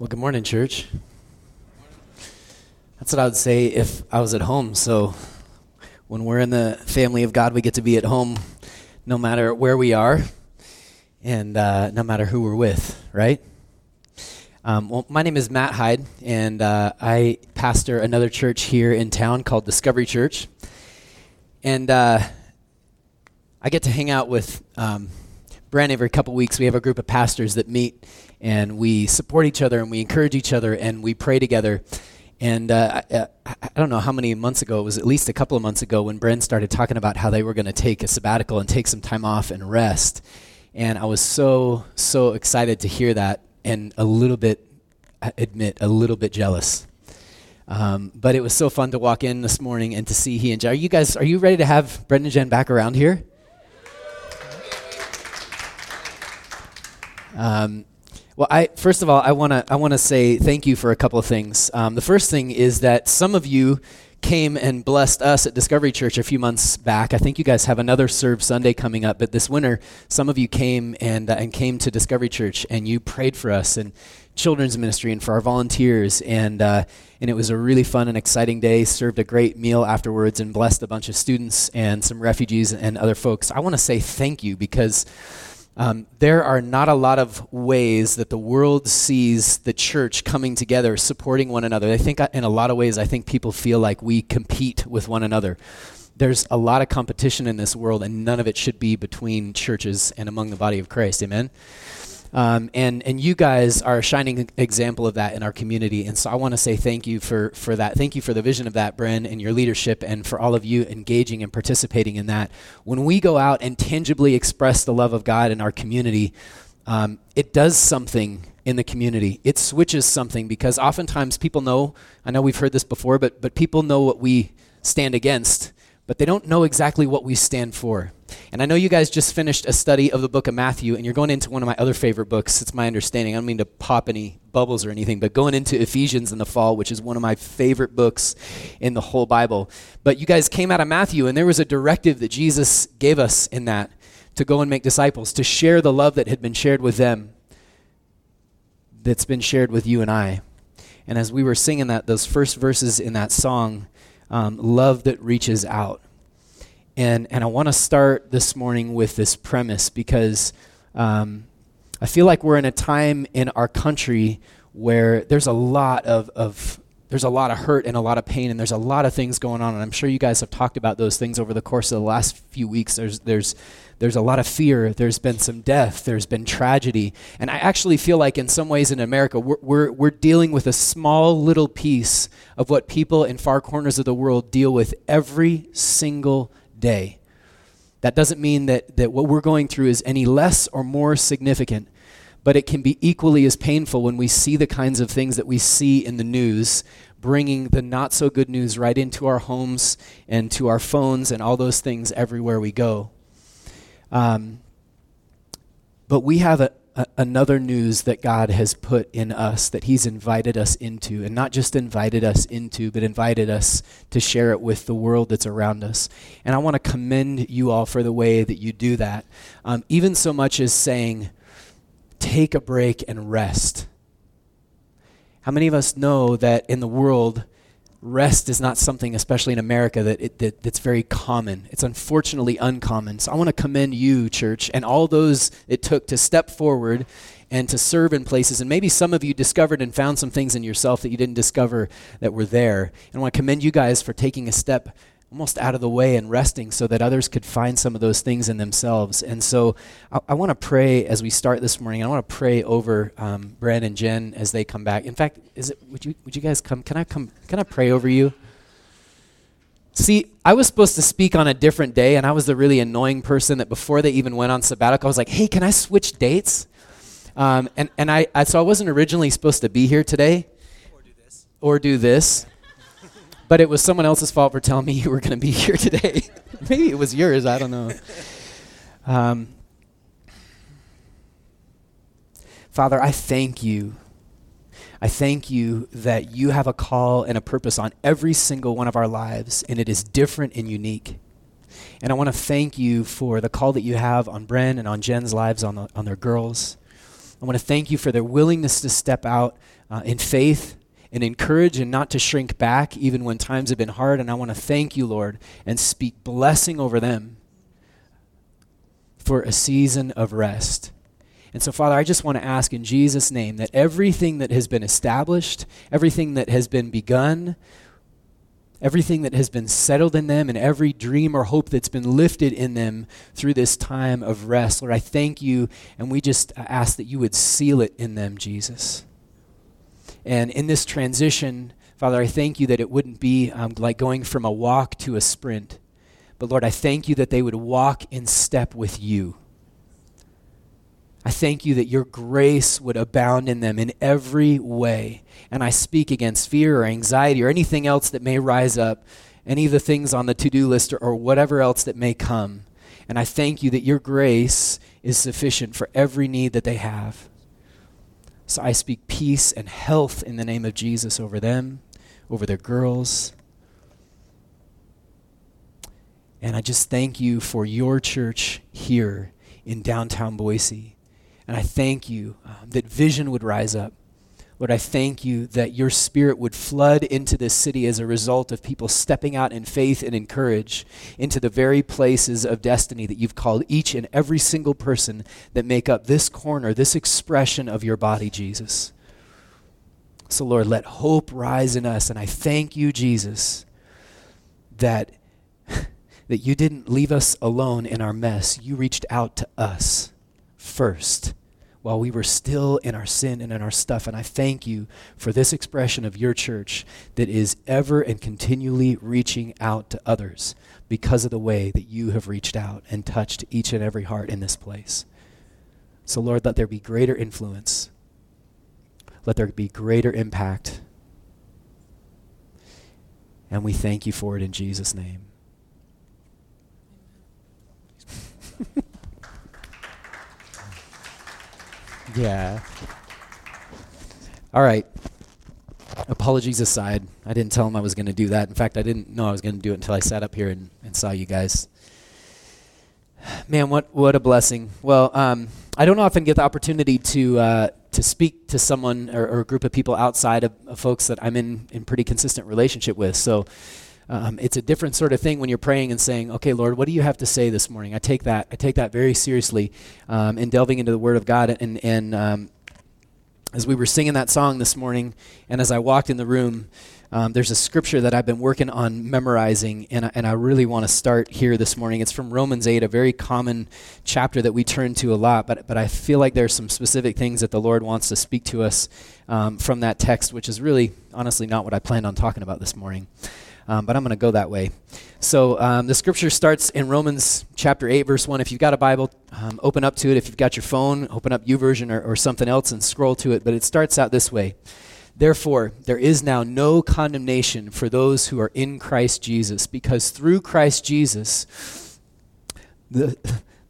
Well, good morning, church. That's what I would say if I was at home. So, when we're in the family of God, we get to be at home no matter where we are and uh, no matter who we're with, right? Um, well, my name is Matt Hyde, and uh, I pastor another church here in town called Discovery Church. And uh, I get to hang out with um, Brand every couple weeks. We have a group of pastors that meet and we support each other and we encourage each other and we pray together. And uh, I, I, don't know how many months ago, it was at least a couple of months ago when Bren started talking about how they were going to take a sabbatical and take some time off and rest. And I was so, so excited to hear that and a little bit, I admit, a little bit jealous. Um, but it was so fun to walk in this morning and to see he and Jen. Are you guys, are you ready to have Brendan and Jen back around here? Um, well, I first of all, I want to I want to say thank you for a couple of things. Um, the first thing is that some of you came and blessed us at Discovery Church a few months back. I think you guys have another Serve Sunday coming up, but this winter, some of you came and uh, and came to Discovery Church and you prayed for us and children's ministry and for our volunteers and uh, and it was a really fun and exciting day. Served a great meal afterwards and blessed a bunch of students and some refugees and other folks. I want to say thank you because um, there are not a lot of ways that the world sees the church coming together, supporting one another. I think, uh, in a lot of ways, I think people feel like we compete with one another. There's a lot of competition in this world, and none of it should be between churches and among the body of Christ. Amen? Um, and and you guys are a shining example of that in our community. And so I want to say thank you for for that. Thank you for the vision of that, Bren, and your leadership, and for all of you engaging and participating in that. When we go out and tangibly express the love of God in our community, um, it does something in the community. It switches something because oftentimes people know. I know we've heard this before, but but people know what we stand against but they don't know exactly what we stand for. And I know you guys just finished a study of the book of Matthew, and you're going into one of my other favorite books. It's my understanding. I don't mean to pop any bubbles or anything, but going into Ephesians in the fall, which is one of my favorite books in the whole Bible. But you guys came out of Matthew, and there was a directive that Jesus gave us in that to go and make disciples, to share the love that had been shared with them, that's been shared with you and I. And as we were singing that, those first verses in that song, um, love that reaches out. And, and I want to start this morning with this premise because um, I feel like we're in a time in our country where there's a lot of, of there's a lot of hurt and a lot of pain and there's a lot of things going on. And i'm sure you guys have talked about those things over the course of the last few weeks. There's there's there's a lot of fear. There's been some death. There's been tragedy. And i actually feel like in some ways in america we're, we're, we're dealing with a small little piece of what people in far corners of the world deal with every single day that doesn't mean that, that what we're going through is any less or more significant but it can be equally as painful when we see the kinds of things that we see in the news bringing the not so good news right into our homes and to our phones and all those things everywhere we go. Um, but we have a, another news that God has put in us that He's invited us into, and not just invited us into, but invited us to share it with the world that's around us. And I want to commend you all for the way that you do that, um, even so much as saying, take a break and rest. How many of us know that in the world, rest is not something, especially in America, that, it, that that's very common. It's unfortunately uncommon. So I want to commend you, church, and all those it took to step forward and to serve in places. And maybe some of you discovered and found some things in yourself that you didn't discover that were there. And I want to commend you guys for taking a step almost out of the way and resting so that others could find some of those things in themselves. And so I, I want to pray as we start this morning. I want to pray over um, Brad and Jen as they come back. In fact, is it would you would you guys come? Can I come? Can I pray over you? See, I was supposed to speak on a different day, and I was the really annoying person that before they even went on sabbatical, I was like, "Hey, can I switch dates?" Um, and and I, I so I wasn't originally supposed to be here today, or do this, or do this but it was someone else's fault for telling me you were going to be here today. Maybe it was yours. I don't know. Um, Father, I thank you. I thank you that you have a call and a purpose on every single one of our lives, and it is different and unique. And I want to thank you for the call that you have on Bren and on Jen's lives, on, the, on their girls. I want to thank you for their willingness to step out uh, in faith and encourage and not to shrink back even when times have been hard. And I want to thank you, Lord, and speak blessing over them for a season of rest. And so, Father, I just want to ask in Jesus' name that everything that has been established, everything that has been begun, everything that has been settled in them, and every dream or hope that's been lifted in them through this time of rest, Lord, I thank you, and we just uh, ask that you would seal it in them, Jesus. And in this transition, Father, I thank you that it wouldn't be um, like going from a walk to a sprint. But Lord, I thank you that they would walk in step with you. I thank you that your grace would abound in them in every way. And I speak against fear or anxiety or anything else that may rise up, any of the things on the to do list or, or, whatever else that may come. And I thank you that your grace is sufficient for every need that they have. So I speak peace and health in the name of Jesus over them, over their girls. And I just thank you for your church here in downtown Boise. And I thank you um, that vision would rise up, Lord, I thank you that your spirit would flood into this city as a result of people stepping out in faith and in courage into the very places of destiny that you've called each and every single person that make up this corner, this expression of your body, Jesus. So, Lord, let hope rise in us. And I thank you, Jesus, that, that you didn't leave us alone in our mess. You reached out to us first while we were still in our sin and in our stuff. And I thank you for this expression of your church that is ever and continually reaching out to others because of the way that you have reached out and touched each and every heart in this place. So, Lord, let there be greater influence. Let there be greater impact. And we thank you for it in Jesus' name. Yeah. All right. Apologies aside. I didn't tell him I was going to do that. In fact, I didn't know I was going to do it until I sat up here and, and saw you guys. Man, what, what a blessing. Well, um, I don't often get the opportunity to, uh, to speak to someone or, or, a group of people outside of, of folks that I'm in, in pretty consistent relationship with. So um, it's a different sort of thing when you're praying and saying, "Okay, Lord, what do you have to say this morning?" I take that I take that very seriously, um, in delving into the Word of God. And and um, as we were singing that song this morning, and as I walked in the room, um, there's a scripture that I've been working on memorizing, and I, and I really want to start here this morning. It's from Romans 8, a very common chapter that we turn to a lot, but, but I feel like there's some specific things that the Lord wants to speak to us um, from that text, which is really, honestly, not what I planned on talking about this morning um, but I'm going to go that way. So um, the scripture starts in Romans chapter 8, verse 1. If you've got a Bible, um, open up to it. If you've got your phone, open up YouVersion or, or something else and scroll to it. But it starts out this way. Therefore, there is now no condemnation for those who are in Christ Jesus, because through Christ Jesus, the,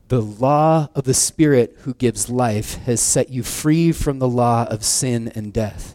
the law of the Spirit who gives life has set you free from the law of sin and death.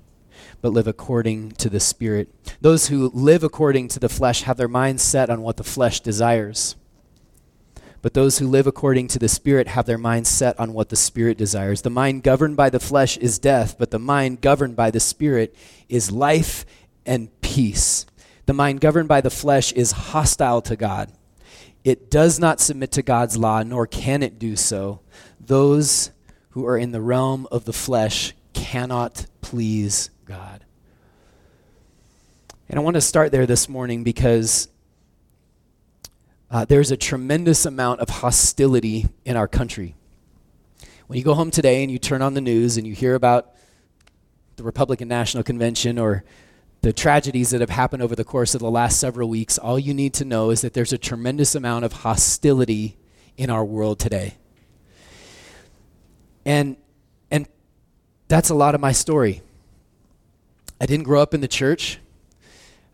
but live according to the Spirit. Those who live according to the flesh have their minds set on what the flesh desires. But those who live according to the Spirit have their minds set on what the Spirit desires. The mind governed by the flesh is death, but the mind governed by the Spirit is life and peace. The mind governed by the flesh is hostile to God. It does not submit to God's law, nor can it do so. Those who are in the realm of the flesh cannot please God. And I want to start there this morning because uh, there's a tremendous amount of hostility in our country. When you go home today and you turn on the news and you hear about the Republican National Convention or the tragedies that have happened over the course of the last several weeks, all you need to know is that there's a tremendous amount of hostility in our world today. And and that's a lot of my story. I didn't grow up in the church.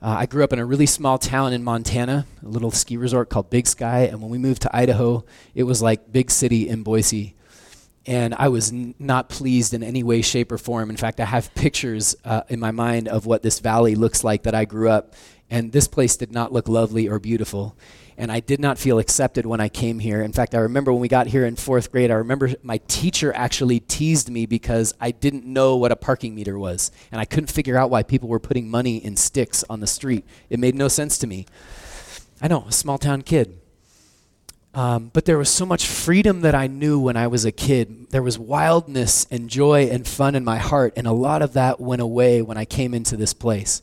Uh, I grew up in a really small town in Montana, a little ski resort called Big Sky. And when we moved to Idaho, it was like big city in Boise. And I was n- not pleased in any way, shape, or form. In fact, I have pictures uh, in my mind of what this valley looks like that I grew up. And this place did not look lovely or beautiful and I did not feel accepted when I came here. In fact, I remember when we got here in fourth grade, I remember my teacher actually teased me because I didn't know what a parking meter was, and I couldn't figure out why people were putting money in sticks on the street. It made no sense to me. I know, a small town kid. Um, but there was so much freedom that I knew when I was a kid. There was wildness and joy and fun in my heart, and a lot of that went away when I came into this place.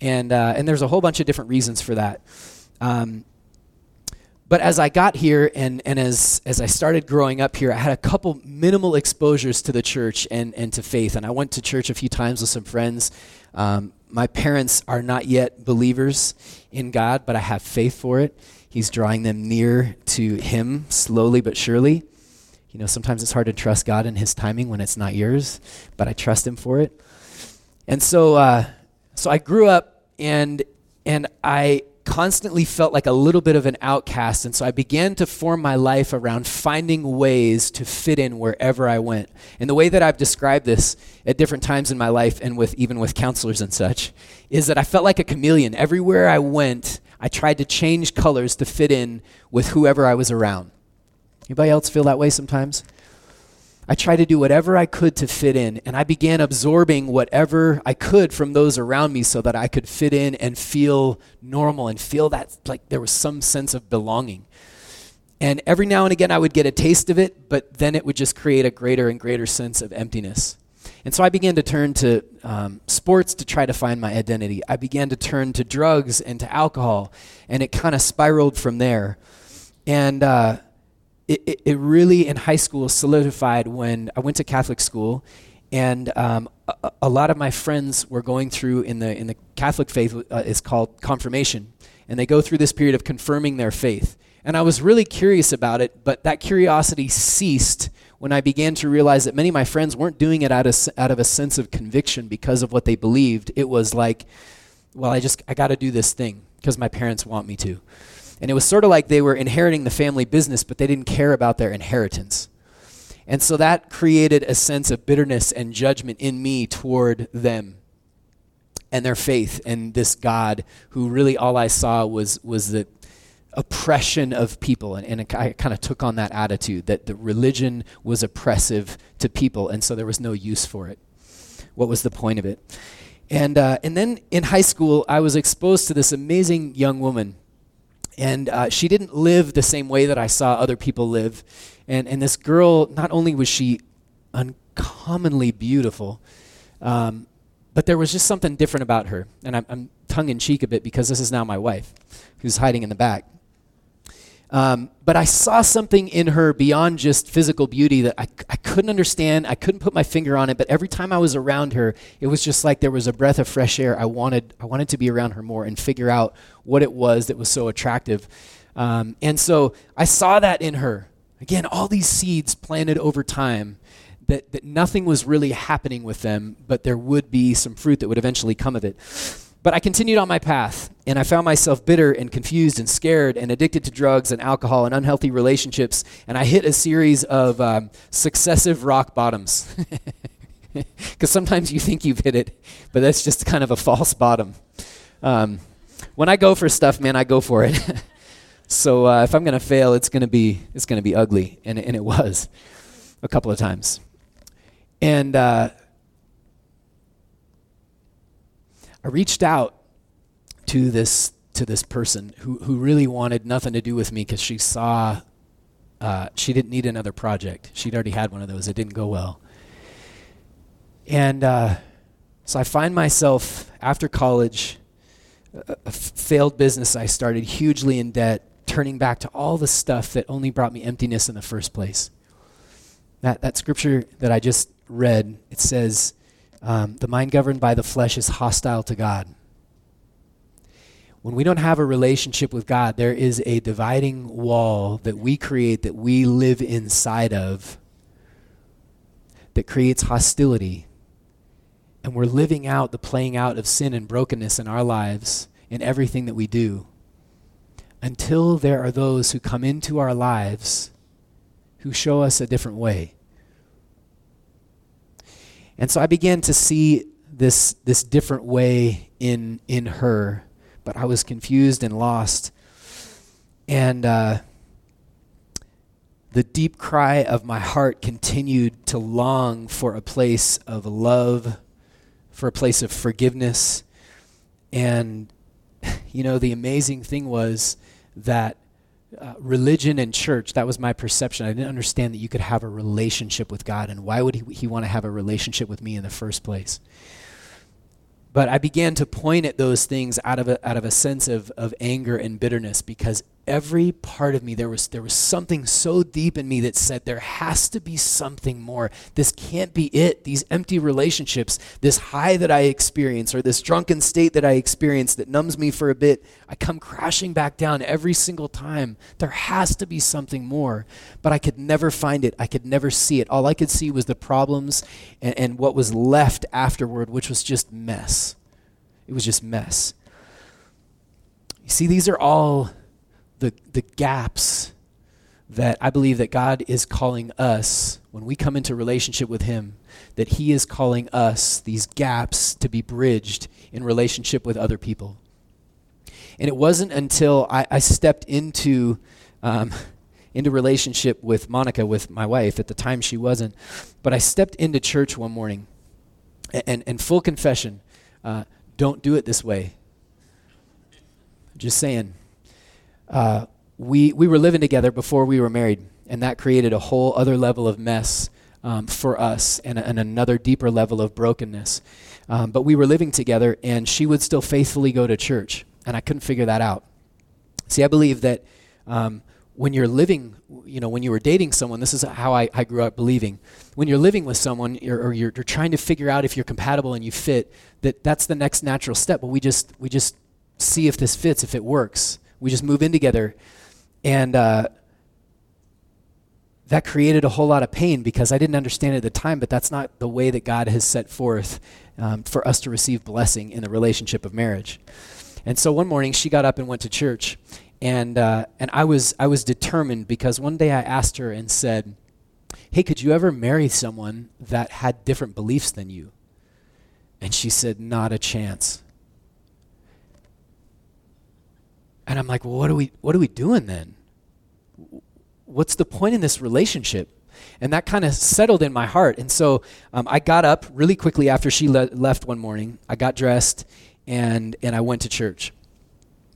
And, uh, and there's a whole bunch of different reasons for that. Um, but as I got here and, and as, as I started growing up here, I had a couple minimal exposures to the church and, and to faith. And I went to church a few times with some friends. Um, my parents are not yet believers in God, but I have faith for it. He's drawing them near to Him slowly but surely. You know, sometimes it's hard to trust God in His timing when it's not yours, but I trust Him for it. And so, uh, so I grew up and and I constantly felt like a little bit of an outcast. And so I began to form my life around finding ways to fit in wherever I went. And the way that I've described this at different times in my life and with even with counselors and such is that I felt like a chameleon. Everywhere I went, I tried to change colors to fit in with whoever I was around. Anybody else feel that way sometimes? I tried to do whatever I could to fit in, and I began absorbing whatever I could from those around me so that I could fit in and feel normal and feel that like there was some sense of belonging. And every now and again, I would get a taste of it, but then it would just create a greater and greater sense of emptiness. And so I began to turn to um, sports to try to find my identity. I began to turn to drugs and to alcohol, and it kind of spiraled from there. And uh, it, it, it, really in high school solidified when I went to Catholic school, and um, a, a, lot of my friends were going through in the in the Catholic faith uh, is called confirmation, and they go through this period of confirming their faith. And I was really curious about it, but that curiosity ceased when I began to realize that many of my friends weren't doing it out of out of a sense of conviction because of what they believed. It was like, well, I just I got to do this thing because my parents want me to. And it was sort of like they were inheriting the family business, but they didn't care about their inheritance. And so that created a sense of bitterness and judgment in me toward them and their faith and this God who really all I saw was, was the oppression of people. And, and I kind of took on that attitude that the religion was oppressive to people, and so there was no use for it. What was the point of it? And, uh, and then in high school, I was exposed to this amazing young woman and uh, she didn't live the same way that I saw other people live. And, and this girl, not only was she uncommonly beautiful, um, but there was just something different about her. And I'm, I'm tongue in cheek a bit because this is now my wife who's hiding in the back. Um, but I saw something in her beyond just physical beauty that I, I couldn't understand. I couldn't put my finger on it. But every time I was around her, it was just like there was a breath of fresh air. I wanted, I wanted to be around her more and figure out what it was that was so attractive. Um, and so I saw that in her. Again, all these seeds planted over time that, that nothing was really happening with them, but there would be some fruit that would eventually come of it. But I continued on my path, and I found myself bitter and confused and scared and addicted to drugs and alcohol and unhealthy relationships. And I hit a series of um, successive rock bottoms. Because sometimes you think you've hit it, but that's just kind of a false bottom. Um, when I go for stuff, man, I go for it. so uh, if I'm going to fail, it's going to be it's going to be ugly, and, and it was a couple of times. And uh, I reached out to this to this person who who really wanted nothing to do with me because she saw uh, she didn't need another project. She'd already had one of those. It didn't go well. And uh, so I find myself after college, a, a failed business I started, hugely in debt, turning back to all the stuff that only brought me emptiness in the first place. That, that scripture that I just read, it says, um, the mind governed by the flesh is hostile to God. When we don't have a relationship with God, there is a dividing wall that we create, that we live inside of, that creates hostility. and we're living out the playing out of sin and brokenness in our lives in everything that we do until there are those who come into our lives who show us a different way. And so I began to see this, this different way in, in her, but I was confused and lost. And uh, the deep cry of my heart continued to long for a place of love, for a place of forgiveness. And, you know, the amazing thing was that uh, religion and church, that was my perception. I didn't understand that you could have a relationship with God, and why would he, he want to have a relationship with me in the first place? But I began to point at those things out of a, out of a sense of, of anger and bitterness because every part of me there was there was something so deep in me that said there has to be something more. This can't be it. These empty relationships this high that i experience or this drunken state that i experience that numbs me for a bit i come crashing back down every single time. There has to be something more but i could never find it. I could never see it. All i could see was the problems and, and what was left afterward which was just mess. It was just mess. You see these are all the, the gaps that I believe that God is calling us when we come into relationship with Him, that He is calling us these gaps to be bridged in relationship with other people. And it wasn't until I, I stepped into um, into relationship with Monica, with my wife. At the time, she wasn't, but I stepped into church one morning, and and, and full confession, uh, don't do it this way. Just saying uh, we, we were living together before we were married, and that created a whole other level of mess um, for us and, and, another deeper level of brokenness. Um, but we were living together, and she would still faithfully go to church, and I couldn't figure that out. See, I believe that um, when you're living, you know, when you were dating someone, this is how I, I grew up believing. When you're living with someone, you're, or you're, you're trying to figure out if you're compatible and you fit, that that's the next natural step. But we just we just see if this fits, if it works. We just move in together. And uh, that created a whole lot of pain because I didn't understand it at the time, but that's not the way that God has set forth um, for us to receive blessing in the relationship of marriage. And so one morning she got up and went to church. And, uh, and I, was, I was determined because one day I asked her and said, Hey, could you ever marry someone that had different beliefs than you? And she said, Not a chance. And I'm like, well, what are we what are we doing then? What's the point in this relationship? And that kind of settled in my heart. And so um, I got up really quickly after she le- left one morning. I got dressed and and I went to church.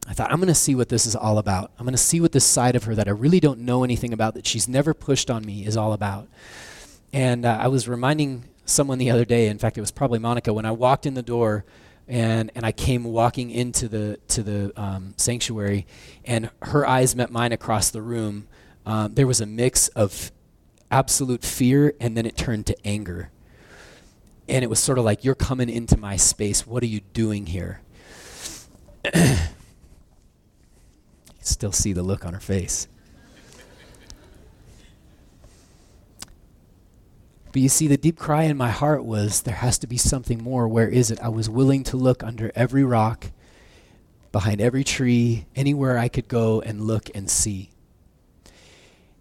I thought, I'm going to see what this is all about. I'm going to see what this side of her that I really don't know anything about, that she's never pushed on me, is all about. And uh, I was reminding someone the other day, in fact, it was probably Monica, when I walked in the door and and I came walking into the to the um, sanctuary, and her eyes met mine across the room. Um, there was a mix of absolute fear, and then it turned to anger. And it was sort of like, "You're coming into my space. What are you doing here?" still see the look on her face. But you see, the deep cry in my heart was, there has to be something more. Where is it? I was willing to look under every rock, behind every tree, anywhere I could go and look and see.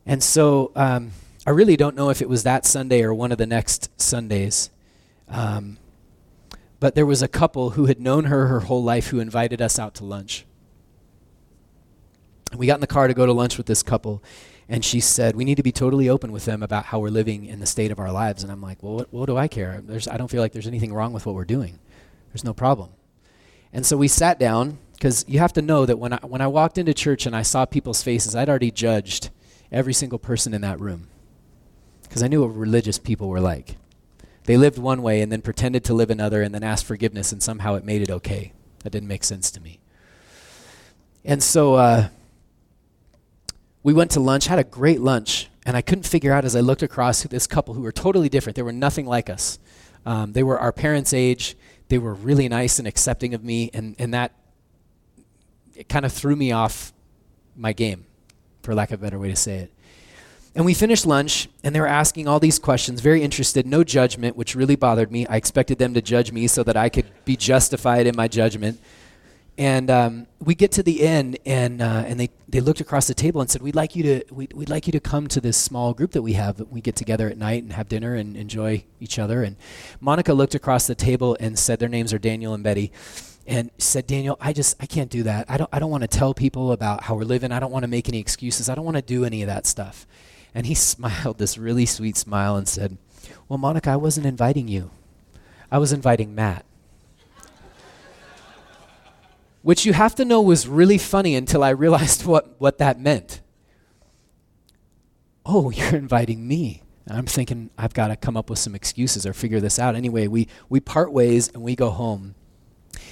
And so um, I really don't know if it was that Sunday or one of the next Sundays. Um, but there was a couple who had known her her whole life who invited us out to lunch. We got in the car to go to lunch with this couple, and she said, We need to be totally open with them about how we're living in the state of our lives. And I'm like, Well, what, what do I care? There's, I don't feel like there's anything wrong with what we're doing. There's no problem. And so we sat down because you have to know that when I, when I walked into church and I saw people's faces, I'd already judged every single person in that room because I knew what religious people were like. They lived one way and then pretended to live another and then asked forgiveness, and somehow it made it okay. That didn't make sense to me. And so uh, we went to lunch, had a great lunch, and I couldn't figure out as I looked across this couple who were totally different. They were nothing like us. Um, they were our parents' age. They were really nice and accepting of me, and, and that it kind of threw me off my game, for lack of a better way to say it. And we finished lunch, and they were asking all these questions, very interested, no judgment, which really bothered me. I expected them to judge me so that I could be justified in my judgment. And um, we get to the end, and, uh, and they, they looked across the table and said, we'd like, you to, we'd, we'd like you to come to this small group that we have. That we get together at night and have dinner and enjoy each other. And Monica looked across the table and said, their names are Daniel and Betty and said, Daniel, I just I can't do that. I don't I don't want to tell people about how we're living. I don't want to make any excuses. I don't want to do any of that stuff. And he smiled this really sweet smile and said, Well, Monica, I wasn't inviting you. I was inviting Matt. Which you have to know was really funny until I realized what, what that meant. Oh, you're inviting me. And I'm thinking, I've got to come up with some excuses or figure this out. Anyway, we, we part ways and we go home.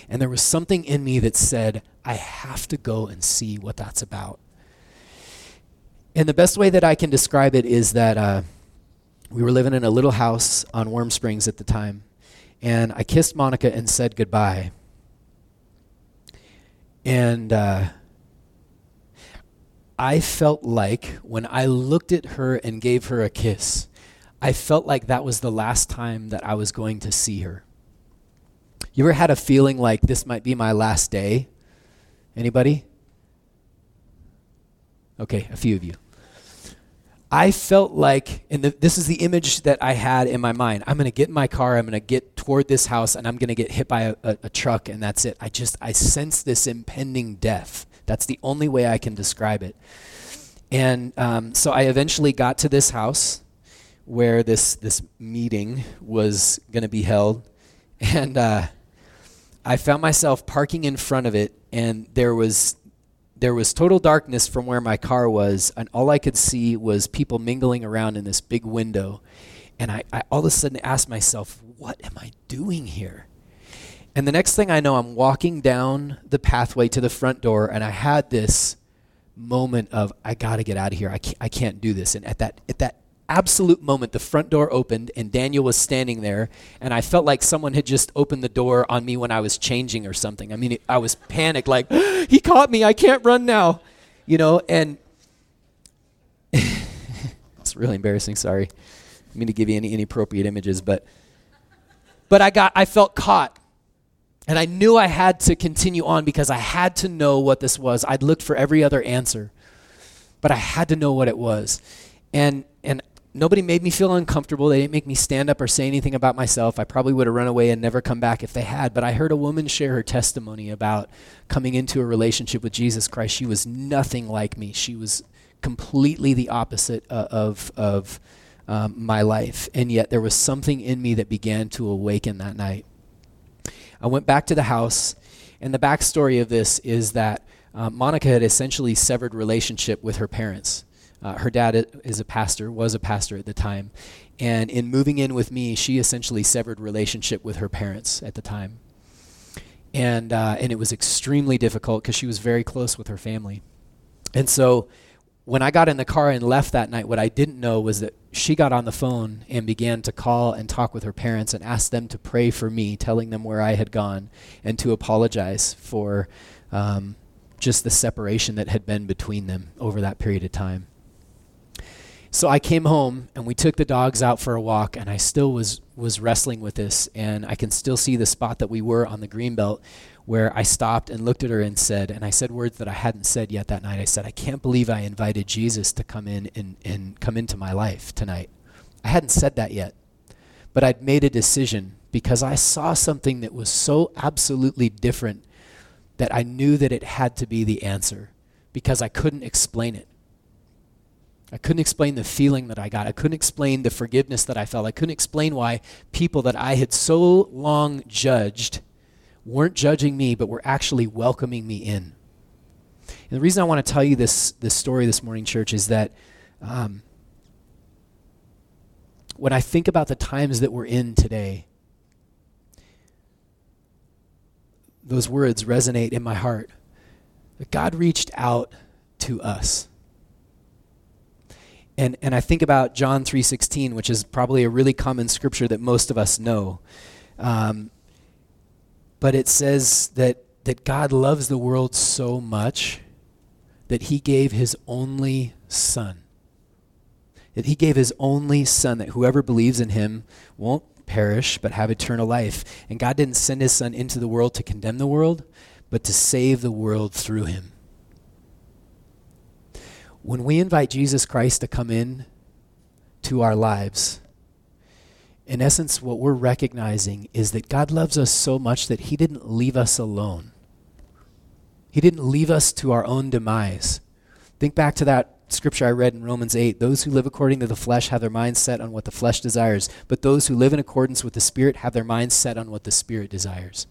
And there was something in me that said, I have to go and see what that's about. And the best way that I can describe it is that uh, we were living in a little house on Warm Springs at the time. And I kissed Monica and said goodbye. And uh, I felt like when I looked at her and gave her a kiss, I felt like that was the last time that I was going to see her. You ever had a feeling like this might be my last day? Anybody? Okay, a few of you. I felt like, and the, this is the image that I had in my mind. I'm going to get in my car, I'm going to get toward this house, and I'm going to get hit by a, a, a, truck, and that's it. I just, I sense this impending death. That's the only way I can describe it. And um, so I eventually got to this house where this, this meeting was going to be held. And uh, I found myself parking in front of it, and there was there was total darkness from where my car was, and all I could see was people mingling around in this big window. And I, I all of a sudden asked myself, what am I doing here? And the next thing I know, I'm walking down the pathway to the front door, and I had this moment of, I got to get out of here. I can't, I can't do this. And at that, at that absolute moment, the front door opened and Daniel was standing there, and I felt like someone had just opened the door on me when I was changing or something. I mean, it, I was panicked, like, he caught me, I can't run now, you know, and it's really embarrassing, sorry. I mean to give you any inappropriate images, but but I got I felt caught. And I knew I had to continue on because I had to know what this was. I'd looked for every other answer, but I had to know what it was. And and nobody made me feel uncomfortable. They didn't make me stand up or say anything about myself. I probably would have run away and never come back if they had. But I heard a woman share her testimony about coming into a relationship with Jesus Christ. She was nothing like me. She was completely the opposite uh, of of um, my life, and yet there was something in me that began to awaken that night. I went back to the house, and the backstory of this is that uh, Monica had essentially severed relationship with her parents. Uh, her dad is a pastor, was a pastor at the time. And in moving in with me, she essentially severed relationship with her parents at the time. And, uh, and it was extremely difficult because she was very close with her family. And so when I got in the car and left that night, what I didn't know was that she got on the phone and began to call and talk with her parents and ask them to pray for me, telling them where I had gone and to apologize for um, just the separation that had been between them over that period of time. So I came home and we took the dogs out for a walk, and I still was was wrestling with this, and I can still see the spot that we were on the green belt, where I stopped and looked at her and said, and I said words that I hadn't said yet that night. I said, I can't believe I invited Jesus to come in and, and come into my life tonight. I hadn't said that yet, but I'd made a decision because I saw something that was so absolutely different that I knew that it had to be the answer because I couldn't explain it. I couldn't explain the feeling that I got. I couldn't explain the forgiveness that I felt. I couldn't explain why people that I had so long judged weren't judging me, but were actually welcoming me in. And the reason I want to tell you this, this story this morning, church, is that um, when I think about the times that we're in today, those words resonate in my heart. That God reached out to us and and I think about John 3:16, which is probably a really common scripture that most of us know. Um, but it says that that God loves the world so much that he gave his only son. That he gave his only son, that whoever believes in him won't perish, but have eternal life. And God didn't send his son into the world to condemn the world, but to save the world through him. When we invite Jesus Christ to come in to our lives, in essence, what we're recognizing is that God loves us so much that He didn't leave us alone. He didn't leave us to our own demise. Think back to that scripture I read in Romans 8 those who live according to the flesh have their minds set on what the flesh desires, but those who live in accordance with the Spirit have their minds set on what the Spirit desires.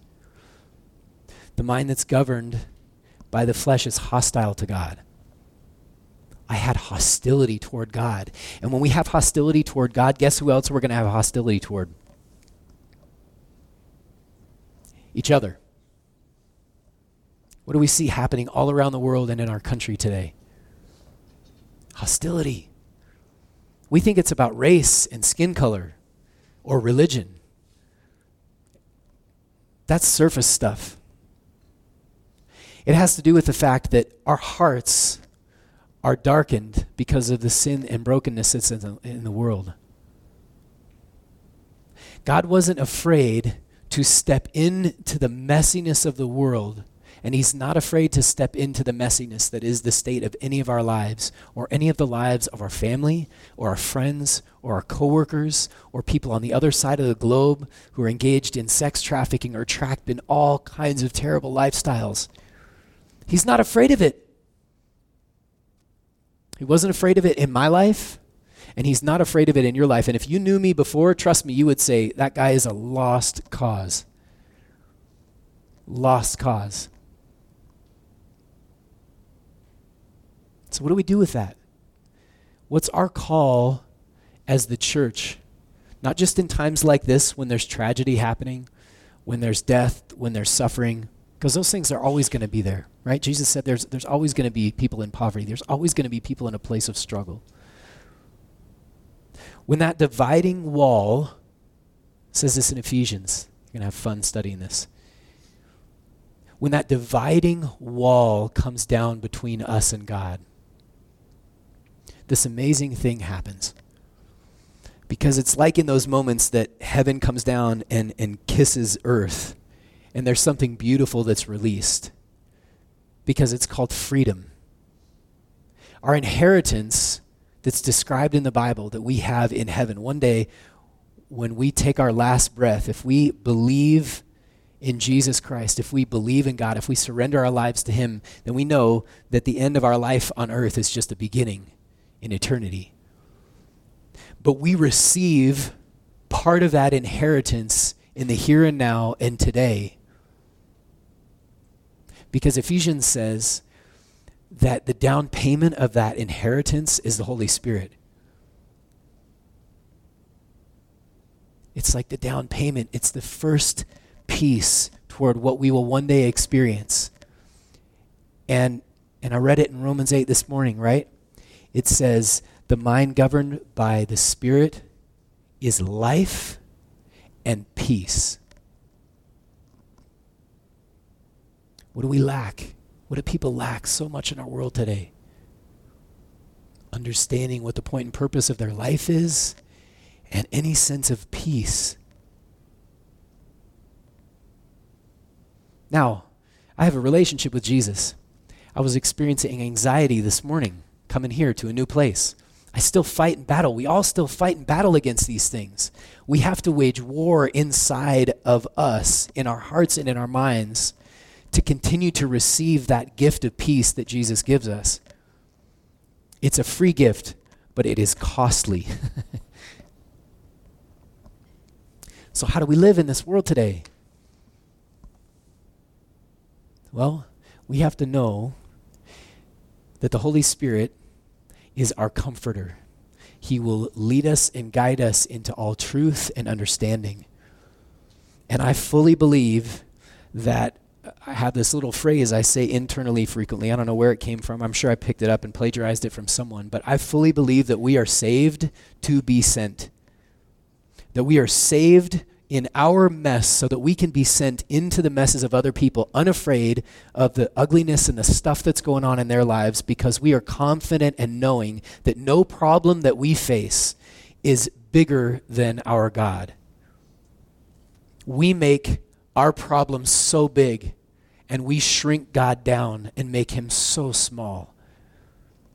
The mind that's governed by the flesh is hostile to God. I had hostility toward God. And when we have hostility toward God, guess who else we're going to have hostility toward? Each other. What do we see happening all around the world and in our country today? Hostility. We think it's about race and skin color or religion. That's surface stuff. It has to do with the fact that our hearts are darkened because of the sin and brokenness that's in the, in the world. God wasn't afraid to step into the messiness of the world, and He's not afraid to step into the messiness that is the state of any of our lives, or any of the lives of our family, or our friends, or our coworkers, or people on the other side of the globe who are engaged in sex trafficking or trapped in all kinds of terrible lifestyles. He's not afraid of it. He wasn't afraid of it in my life, and he's not afraid of it in your life. And if you knew me before, trust me, you would say, that guy is a lost cause. Lost cause. So, what do we do with that? What's our call as the church? Not just in times like this when there's tragedy happening, when there's death, when there's suffering, because those things are always going to be there, right? Jesus said there's, there's always going to be people in poverty, there's always going to be people in a place of struggle. When that dividing wall, says this in Ephesians, you're going to have fun studying this. When that dividing wall comes down between us and God, this amazing thing happens. Because it's like in those moments that heaven comes down and, and kisses earth and there's something beautiful that's released because it's called freedom. Our inheritance that's described in the Bible that we have in heaven. One day, when we take our last breath, if we believe in Jesus Christ, if we believe in God, if we surrender our lives to Him, then we know that the end of our life on earth is just a beginning in eternity. But we receive part of that inheritance in the here and now and today because Ephesians says that the down payment of that inheritance is the Holy Spirit. It's like the down payment, it's the first piece toward what we will one day experience. And and I read it in Romans 8 this morning, right? It says the mind governed by the Spirit is life and peace. What do we lack? What do people lack so much in our world today? Understanding what the point and purpose of their life is and any sense of peace. Now, I have a relationship with Jesus. I was experiencing anxiety this morning coming here to a new place. I still fight and battle. We all still fight and battle against these things. We have to wage war inside of us, in our hearts and in our minds, to continue to receive that gift of peace that Jesus gives us. It's a free gift, but it is costly. so, how do we live in this world today? Well, we have to know that the Holy Spirit is our comforter. He will lead us and guide us into all truth and understanding. And I fully believe that I have this little phrase I say internally frequently. I don't know where it came from. I'm sure I picked it up and plagiarized it from someone. But I fully believe that we are saved to be sent. That we are saved in our mess so that we can be sent into the messes of other people unafraid of the ugliness and the stuff that's going on in their lives because we are confident and knowing that no problem that we face is bigger than our God. We make our problems so big and we shrink God down and make him so small.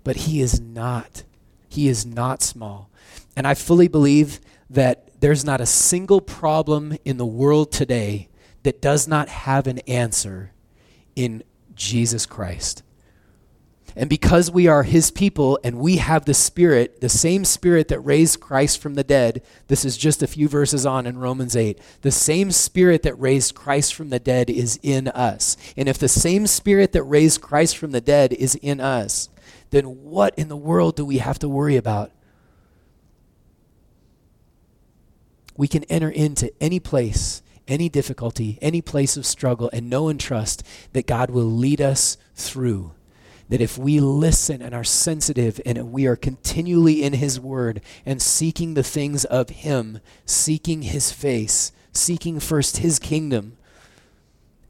But he is not. He is not small. And I fully believe that there's not a single problem in the world today that does not have an answer in Jesus Christ. And because we are his people and we have the Spirit, the same Spirit that raised Christ from the dead, this is just a few verses on in Romans 8. The same Spirit that raised Christ from the dead is in us. And if the same Spirit that raised Christ from the dead is in us, then what in the world do we have to worry about? We can enter into any place, any difficulty, any place of struggle, and know and trust that God will lead us through. That if we listen and are sensitive and we are continually in His Word and seeking the things of Him, seeking His face, seeking first His kingdom,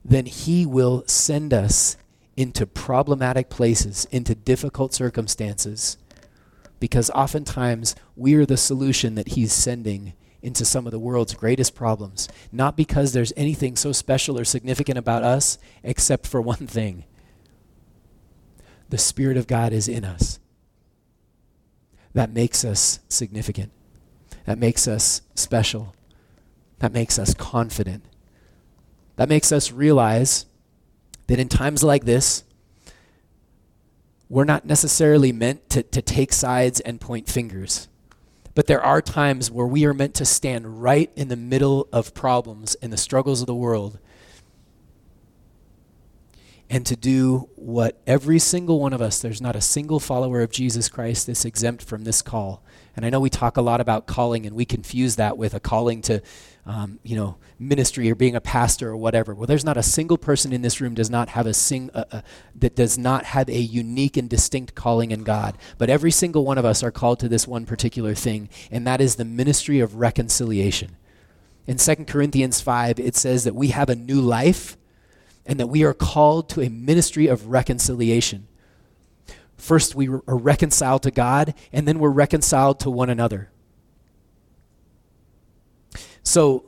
then He will send us into problematic places, into difficult circumstances, because oftentimes we are the solution that He's sending into some of the world's greatest problems, not because there's anything so special or significant about us, except for one thing the Spirit of God is in us. That makes us significant. That makes us special. That makes us confident. That makes us realize that in times like this, we're not necessarily meant to, to take sides and point fingers. But there are times where we are meant to stand right in the middle of problems and the struggles of the world and to do what every single one of us, there's not a single follower of Jesus Christ that's exempt from this call. And I know we talk a lot about calling and we confuse that with a calling to um, you know, ministry or being a pastor or whatever. Well, there's not a single person in this room does not have a sing uh, uh, that does not have a unique and distinct calling in God. But every single one of us are called to this one particular thing, and that is the ministry of reconciliation. In 2 Corinthians 5, it says that we have a new life and that we are called to a ministry of reconciliation. First, we are reconciled to God, and then we're reconciled to one another. So,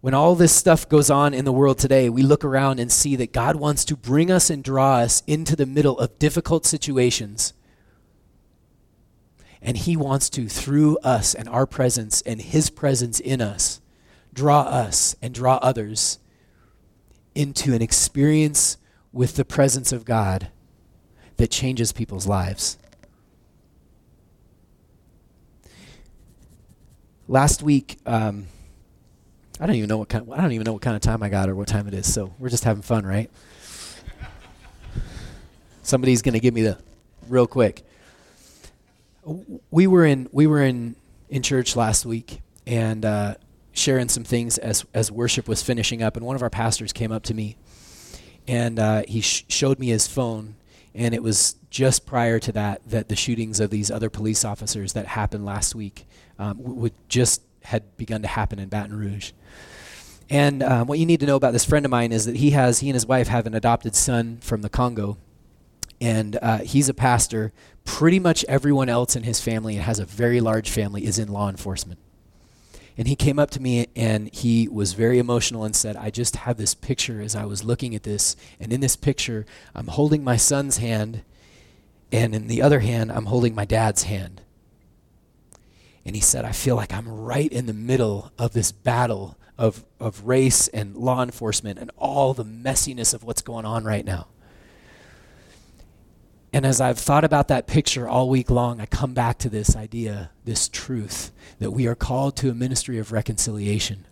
when all this stuff goes on in the world today, we look around and see that God wants to bring us and draw us into the middle of difficult situations. And He wants to, through us and our presence and His presence in us, draw us and draw others into an experience with the presence of God that changes people's lives. Last week, um, I don't even know what kind. Of, I don't even know what kind of time I got or what time it is. So we're just having fun, right? Somebody's going to give me the real quick. We were in we were in in church last week and uh, sharing some things as as worship was finishing up, and one of our pastors came up to me, and uh, he sh- showed me his phone, and it was just prior to that that the shootings of these other police officers that happened last week um, would just had begun to happen in Baton Rouge. And um, what you need to know about this friend of mine is that he has he and his wife have an adopted son from the Congo, and uh, he's a pastor. Pretty much everyone else in his family and has a very large family is in law enforcement. And he came up to me and he was very emotional and said, I just have this picture as I was looking at this. And in this picture, I'm holding my son's hand, and in the other hand, I'm holding my dad's hand. And he said, I feel like I'm right in the middle of this battle of, of race and law enforcement and all the messiness of what's going on right now. And as I've thought about that picture all week long, I come back to this idea, this truth, that we are called to a ministry of reconciliation.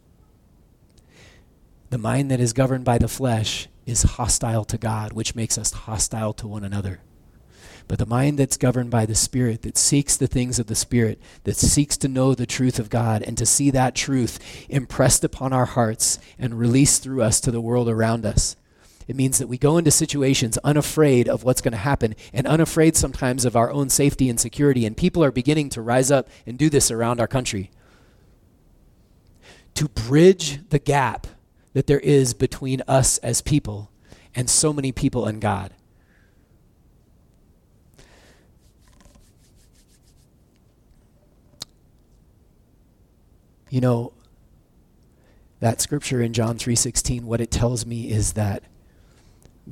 The mind that is governed by the flesh is hostile to God, which makes us hostile to one another. But the mind that's governed by the Spirit, that seeks the things of the Spirit, that seeks to know the truth of God and to see that truth impressed upon our hearts and released through us to the world around us. It means that we go into situations unafraid of what's going to happen and unafraid sometimes of our own safety and security. And people are beginning to rise up and do this around our country to bridge the gap that there is between us as people and so many people and God. You know, that scripture in John 3:16 what it tells me is that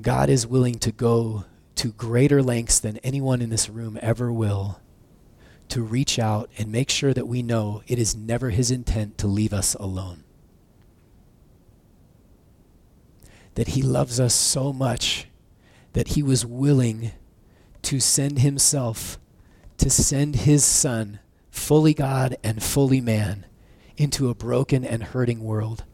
God is willing to go to greater lengths than anyone in this room ever will to reach out and make sure that we know it is never his intent to leave us alone. That he loves us so much that he was willing to send himself, to send his son, fully God and fully man, into a broken and hurting world.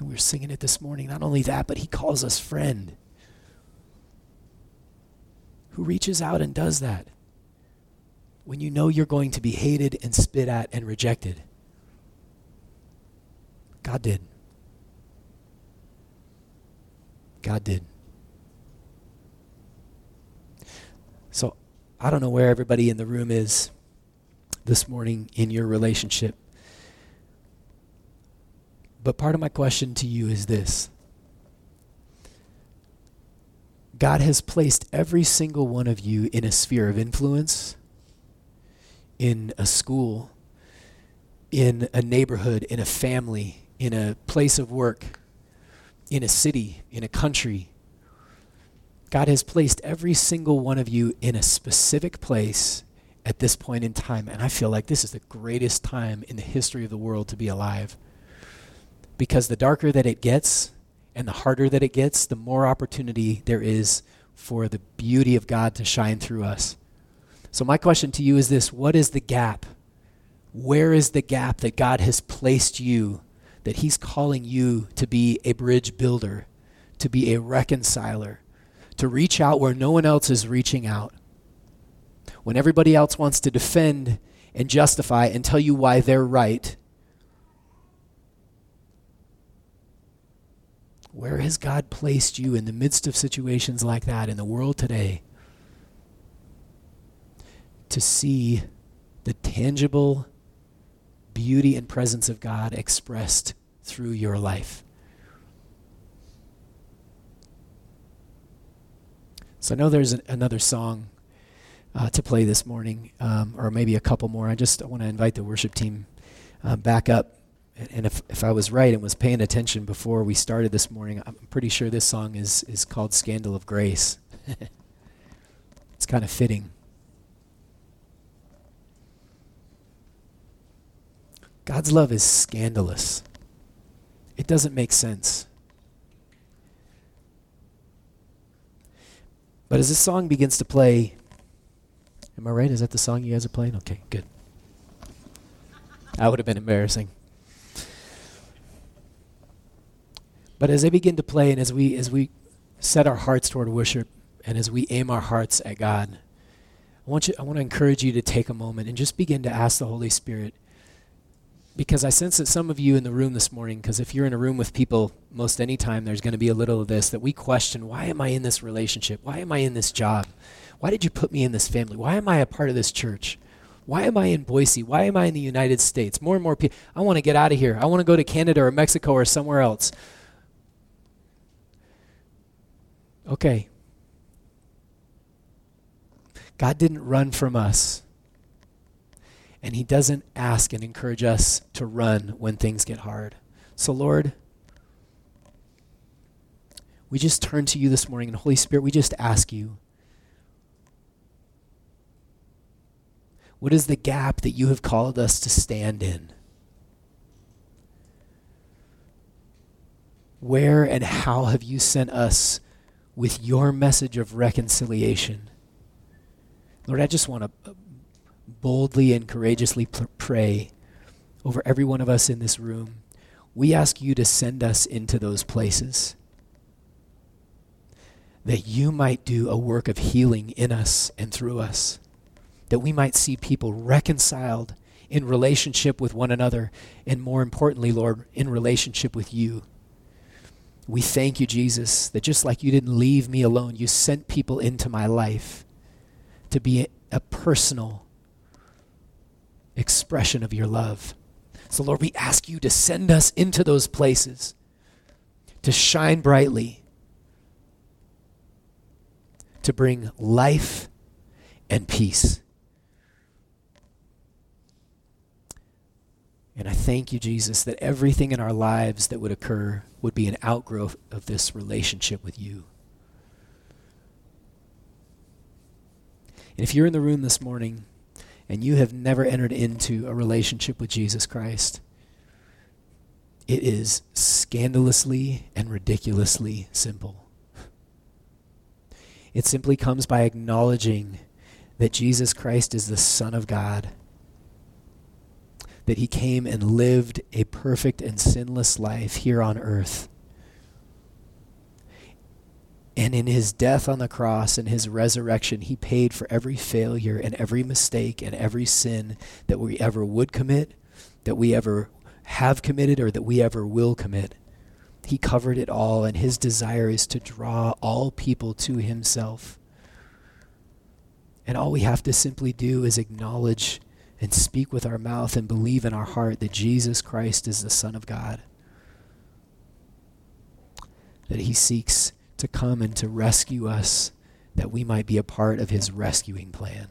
And we were singing it this morning. Not only that, but he calls us friend. Who reaches out and does that when you know you're going to be hated and spit at and rejected? God did. God did. So I don't know where everybody in the room is this morning in your relationship. But part of my question to you is this God has placed every single one of you in a sphere of influence, in a school, in a neighborhood, in a family, in a place of work, in a city, in a country. God has placed every single one of you in a specific place at this point in time. And I feel like this is the greatest time in the history of the world to be alive. Because the darker that it gets and the harder that it gets, the more opportunity there is for the beauty of God to shine through us. So, my question to you is this What is the gap? Where is the gap that God has placed you, that He's calling you to be a bridge builder, to be a reconciler, to reach out where no one else is reaching out? when everybody else wants to defend and justify and tell you why they're right, where has God placed you in the midst of situations like that in the world today to see the tangible beauty and presence of God expressed through your life? So I know there's an, another song uh, to play this morning, um, or maybe a couple more. I just want to invite the worship team uh, back up. And if, if I was right and was paying attention before we started this morning, I'm pretty sure this song is, is called Scandal of Grace. it's kind of fitting. God's love is scandalous. It doesn't make sense. But as this song begins to play, Am I right? Is that the song you guys are playing? Okay, good. That would have been embarrassing. But as they begin to play and as we as we set our hearts toward worship and as we aim our hearts at God, I want you I want to encourage you to take a moment and just begin to ask the Holy Spirit because I sense that some of you in the room this morning, because if you're in a room with people most any time, there's going to be a little of this that we question why am I in this relationship? Why am I in this job? Why did you put me in this family? Why am I a part of this church? Why am I in Boise? Why am I in the United States? More and more people. I want to get out of here. I want to go to Canada or Mexico or somewhere else. Okay. God didn't run from us. And He doesn't ask and encourage us to run when things get hard. So, Lord, we just turn to you this morning, and Holy Spirit, we just ask you What is the gap that you have called us to stand in? Where and how have you sent us with your message of reconciliation? Lord, I just want to boldly and courageously pray over every one of us in this room. We ask you to send us into those places that you might do a work of healing in us and through us that we might see people reconciled in relationship with one another, and more importantly, Lord, in relationship with you. We thank you, Jesus, that just like you didn't leave me alone, you sent people into my life to be a, personal expression of your love. So, Lord, we ask you to send us into those places to shine brightly, to bring life and peace. And I thank you, Jesus, that everything in our lives that would occur would be an outgrowth of this relationship with you. And if you're in the room this morning and you have never entered into a relationship with Jesus Christ, it is scandalously and ridiculously simple. It simply comes by acknowledging that Jesus Christ is the Son of God, that he came and lived a perfect and sinless life here on earth. And in his death on the cross and his resurrection, he paid for every failure and every mistake and every sin that we ever would commit, that we ever have committed, or that we ever will commit. He covered it all, and his desire is to draw all people to himself. And all we have to simply do is acknowledge and speak with our mouth and believe in our heart that Jesus Christ is the Son of God. That he seeks to come and to rescue us that we might be a part of his rescuing plan.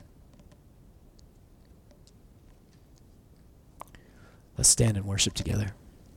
Let's stand and worship together.